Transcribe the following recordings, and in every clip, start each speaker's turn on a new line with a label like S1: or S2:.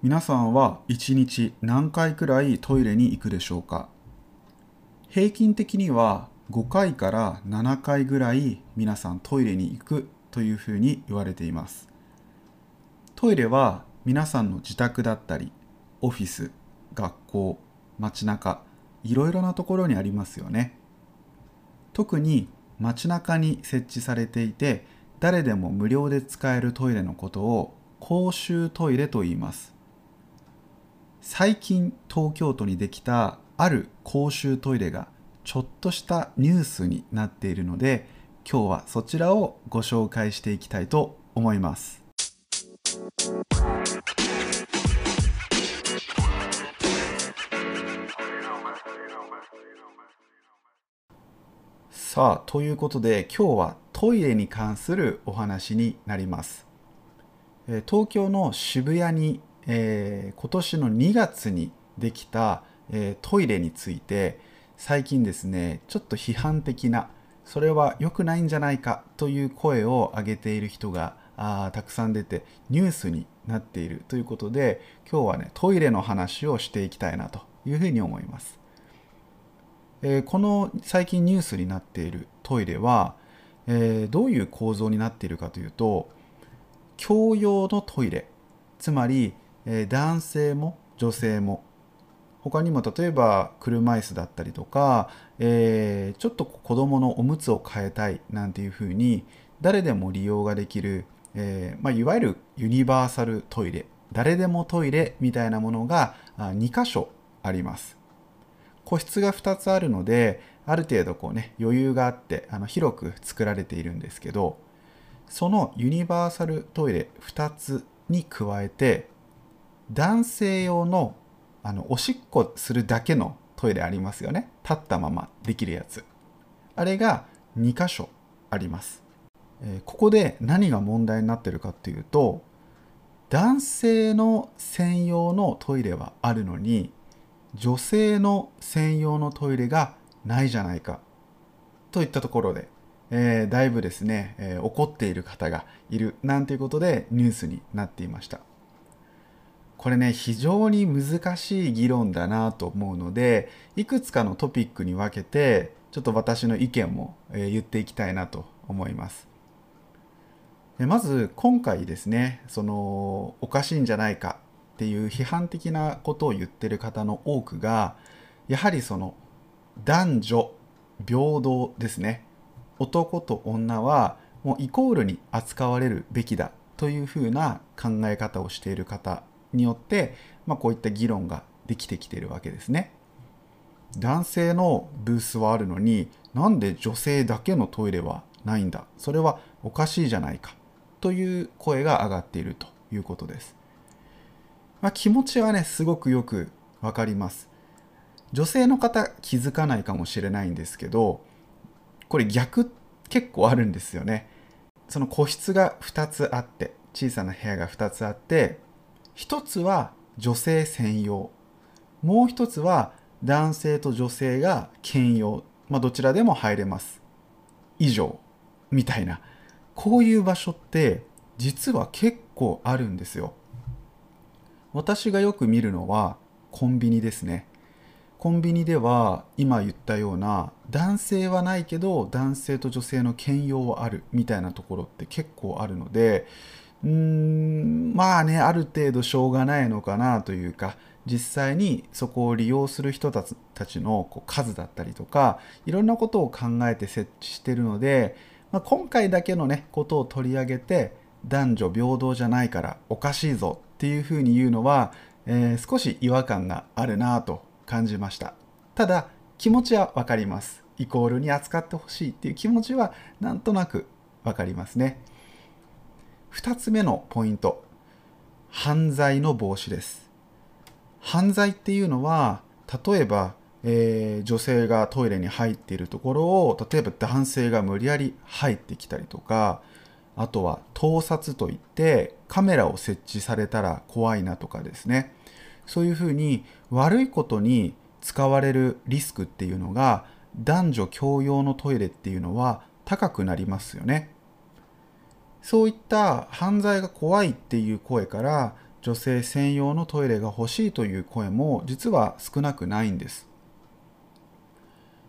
S1: 皆さんは1日何回くらいトイレに行くでしょうか？平均的には5回から7回ぐらい皆さんトイレに行くというふうに言われています。トイレは皆さんの自宅だったりオフィス学校街中いろいろなところにありますよね。特に街中に設置されていて誰でも無料で使えるトイレのことを公衆トイレと言います。最近東京都にできたある公衆トイレがちょっとしたニュースになっているので今日はそちらをご紹介していきたいと思います。さあということで今日はトイレに関するお話になります。東京の渋谷にえー、今年の2月にできた、えー、トイレについて最近ですねちょっと批判的なそれは良くないんじゃないかという声を上げている人があたくさん出てニュースになっているということで今日はねトイレの話をしていきたいなというふうに思います、えー、この最近ニュースになっているトイレは、えー、どういう構造になっているかというと共用のトイレつまりえー、男性も女性も。他にも例えば車椅子だったりとか、えー、ちょっと子供のおむつを変えたいなんていうふうに誰でも利用ができる、えー、まあ、いわゆるユニバーサルトイレ誰でもトイレみたいなものが2箇所あります。個室が2つあるのである程度こうね余裕があってあの広く作られているんですけどそのユニバーサルトイレ2つに加えて男性用のあのおしっこするだけのトイレありますよね。立ったままできるやつ。あれが2箇所あります、えー、ここで何が問題になってるかっていうと男性の専用のトイレはあるのに女性の専用のトイレがないじゃないか。といったところで、えー、だいぶですね、えー、怒っている方がいるなんていうことでニュースになっていました。これね非常に難しい議論だなと思うのでいくつかのトピックに分けてちょっと私の意見も、え言っていきたいなと思います。でまず今回ですねそのおかしいんじゃないかっていう批判的なことを言ってる方の多くがやはりその男女平等ですね男と女はもうイコールに扱われるべきだというふうな考え方をしている方によって、まあ、こういった議論ができてきているわけですね。男性のブースはあるのになんで女性だけのトイレはないんだ？それはおかしいじゃないか？という声が上がっているということです。まあ、気持ちはねすごくよくわかります。女性の方気づかないかもしれないんですけどこれ逆結構あるんですよね。その個室が2つあって小さな部屋が2つあって一つは女性専用。もう一つは男性と女性が兼用、まあ、どちらでも入れます。以上。みたいな。こういう場所って実は結構あるんですよ。私がよく見るのはコンビニですね。コンビニでは今言ったような男性はないけど男性と女性の兼用はある。みたいなところって結構あるのでうーんまあねある程度しょうがないのかなというか実際にそこを利用する人たちのこう数だったりとかいろんなことを考えて設置してるので、まあ、今回だけのねことを取り上げて男女平等じゃないからおかしいぞっていうふうに言うのは、えー、少し違和感があるなと感じました。ただ気持ちは分かります。イコールに扱ってほしいっていう気持ちはなんとなく分かりますね。2つ目のポイント。犯罪の防止です。犯罪っていうのは例えば、えー、女性がトイレに入っているところを例えば男性が無理やり入ってきたりとかあとは盗撮といってカメラを設置されたら怖いなとかですね。そういうふうに悪いことに使われるリスクっていうのが男女共用のトイレっていうのは高くなりますよね。そういった犯罪が怖いっていう声から女性専用のトイレが欲しいという声も実は少なくないんです。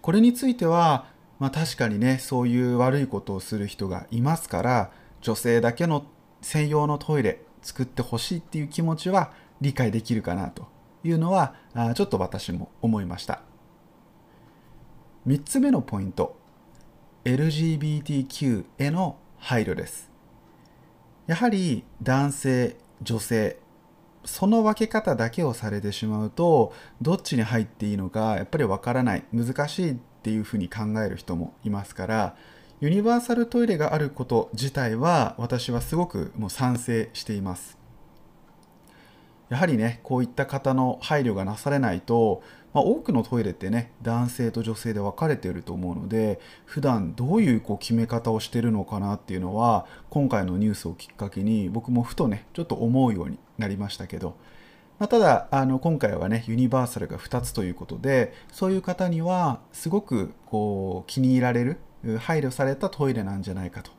S1: これについては、まあ、確かにねそういう悪いことをする人がいますから女性だけの専用のトイレ作ってほしいっていう気持ちは理解できるかなというのはちょっと私も思いました。3つ目のポイント。LGBTQ への配慮です。やはり男性女性その分け方だけをされてしまうとどっちに入っていいのかやっぱりわからない。難しいっていうふうに考える人もいますからユニバーサルトイレがあること自体は私はすごくもう賛成しています。やはりねこういった方の配慮がなされないと、まあ、多くのトイレってね男性と女性で分かれていると思うので普段どういうこう決め方をしてるのかなっていうのは今回のニュースをきっかけに僕もふとねちょっと思うようになりましたけど、まあ、ただあの今回はねユニバーサルが2つということでそういう方にはすごくこう気に入られる配慮されたトイレなんじゃないかと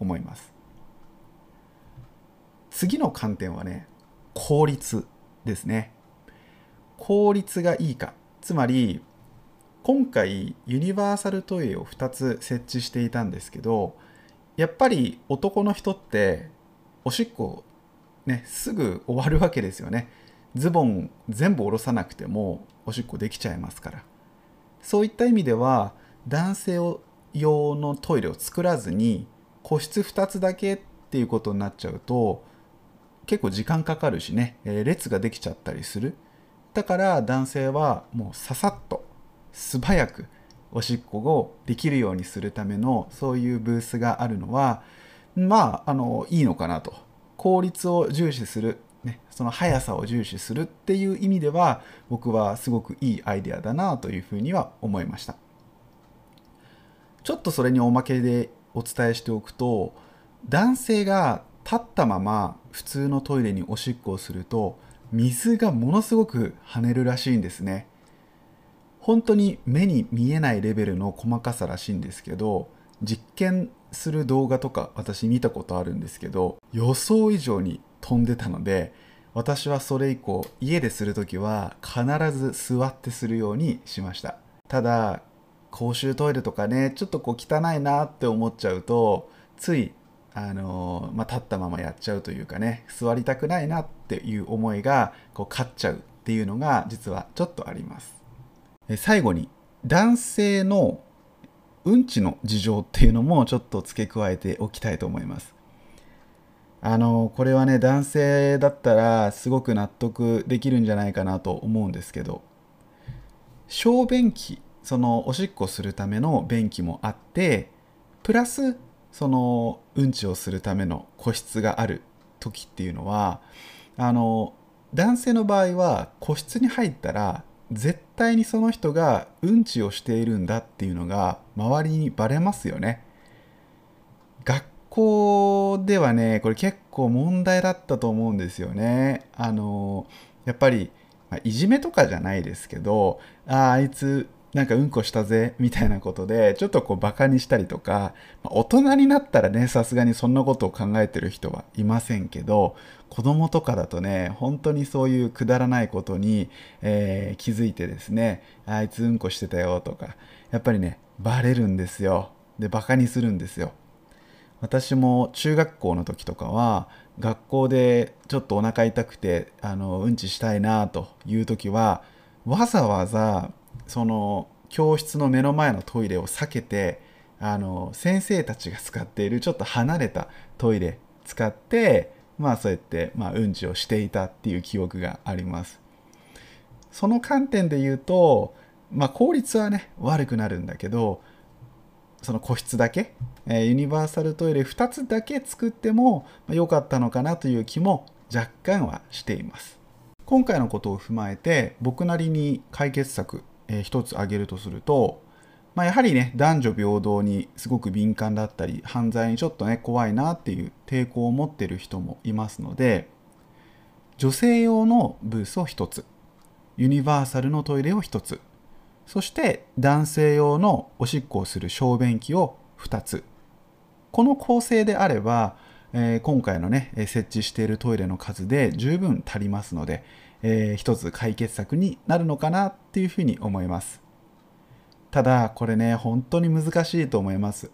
S1: 思います。次の観点はね効率ですね。効率がいいか。つまり今回ユニバーサルトイレを2つ設置していたんですけどやっぱり男の人っておしっこねすぐ終わるわけですよね。ズボン全部下ろさなくてもおしっこできちゃいますから。そういった意味では男性用のトイレを作らずに個室2つだけっていうことになっちゃうと結構時間かかるしね、え列ができちゃったりするだから男性はもうささっと素早くおしっこをできるようにするためのそういうブースがあるのはまああのいいのかなと効率を重視する、ね、その速さを重視するっていう意味では僕はすごくいいアイデアだなというふうには思いました。ちょっとそれにおまけでお伝えしておくと男性が立ったまま普通のトイレにおしっこをすると水がものすごく跳ねるらしいんですね。本当に目に見えないレベルの細かさらしいんですけど実験する動画とか私見たことあるんですけど予想以上に飛んでたので私はそれ以降家でする時は必ず座ってするようにしました。ただ公衆トイレとかねちょっとこう汚いなって思っちゃうとついあのまあ、立ったままやっちゃうというかね座りたくないなっていう思いがこう勝っちゃうっていうのが実はちょっとあります。最後に男性のうんちの事情っていうのもちょっと付け加えておきたいと思います。あのこれはね男性だったらすごく納得できるんじゃないかなと思うんですけど小便器そのおしっこするための便器もあってプラスそのうんちをするための個室がある時っていうのはあの男性の場合は個室に入ったら絶対にその人がうんちをしているんだっていうのが周りにバレますよね。学校ではねこれ結構問題だったと思うんですよね。あのやっぱり、いじめとかじゃないですけどああいつなんかうんこしたぜみたいなことでちょっとこうバカにしたりとか大人になったらねさすがにそんなことを考えてる人はいませんけど子供とかだとね本当にそういうくだらないことに、えー、気づいてですねあいつうんこしてたよとかやっぱりねバレるんですよ。でバカにするんですよ。私も中学校の時とかは学校でちょっとお腹痛くてあのうんちしたいなという時はわざわざその教室の目の前のトイレを避けてあの先生たちが使っているちょっと離れたトイレ使ってまあそうやって、まあ、うんちをしていたっていう記憶があります。その観点で言うと、まあ、効率はね悪くなるんだけどその個室だけ、え、ユニバーサルトイレ2つだけ作っても良かったのかなという気も若干はしています。今回のことを踏まえて僕なりに解決策えー、つ挙げるとすると、まあ、やはりね男女平等にすごく敏感だったり犯罪にちょっとね怖いなっていう抵抗を持ってる人もいますので女性用のブースを1つユニバーサルのトイレを1つそして男性用のおしっこをする小便器を2つ。この構成であればえー、今回のね設置しているトイレの数で十分足りますので、えー、一つ解決策になるのかなっていうふうに思います。ただこれね本当に難しいと思います。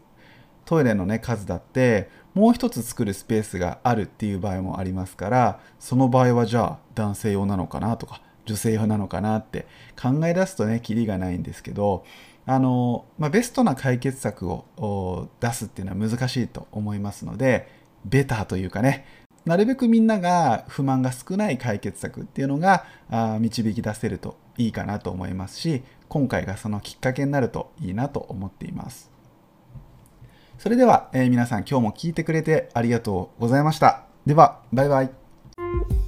S1: トイレのね数だってもう一つ作るスペースがあるっていう場合もありますからその場合はじゃあ男性用なのかなとか女性用なのかなって考え出すとねキリがないんですけどあの、まあ、ベストな解決策を出すっていうのは難しいと思いますのでベターというかねなるべくみんなが不満が少ない解決策っていうのが導き出せるといいかなと思いますし今回がそのきっかけになるといいなと思っています。それでは、えー、皆さん今日も聞いてくれてありがとうございました。ではバイバイ。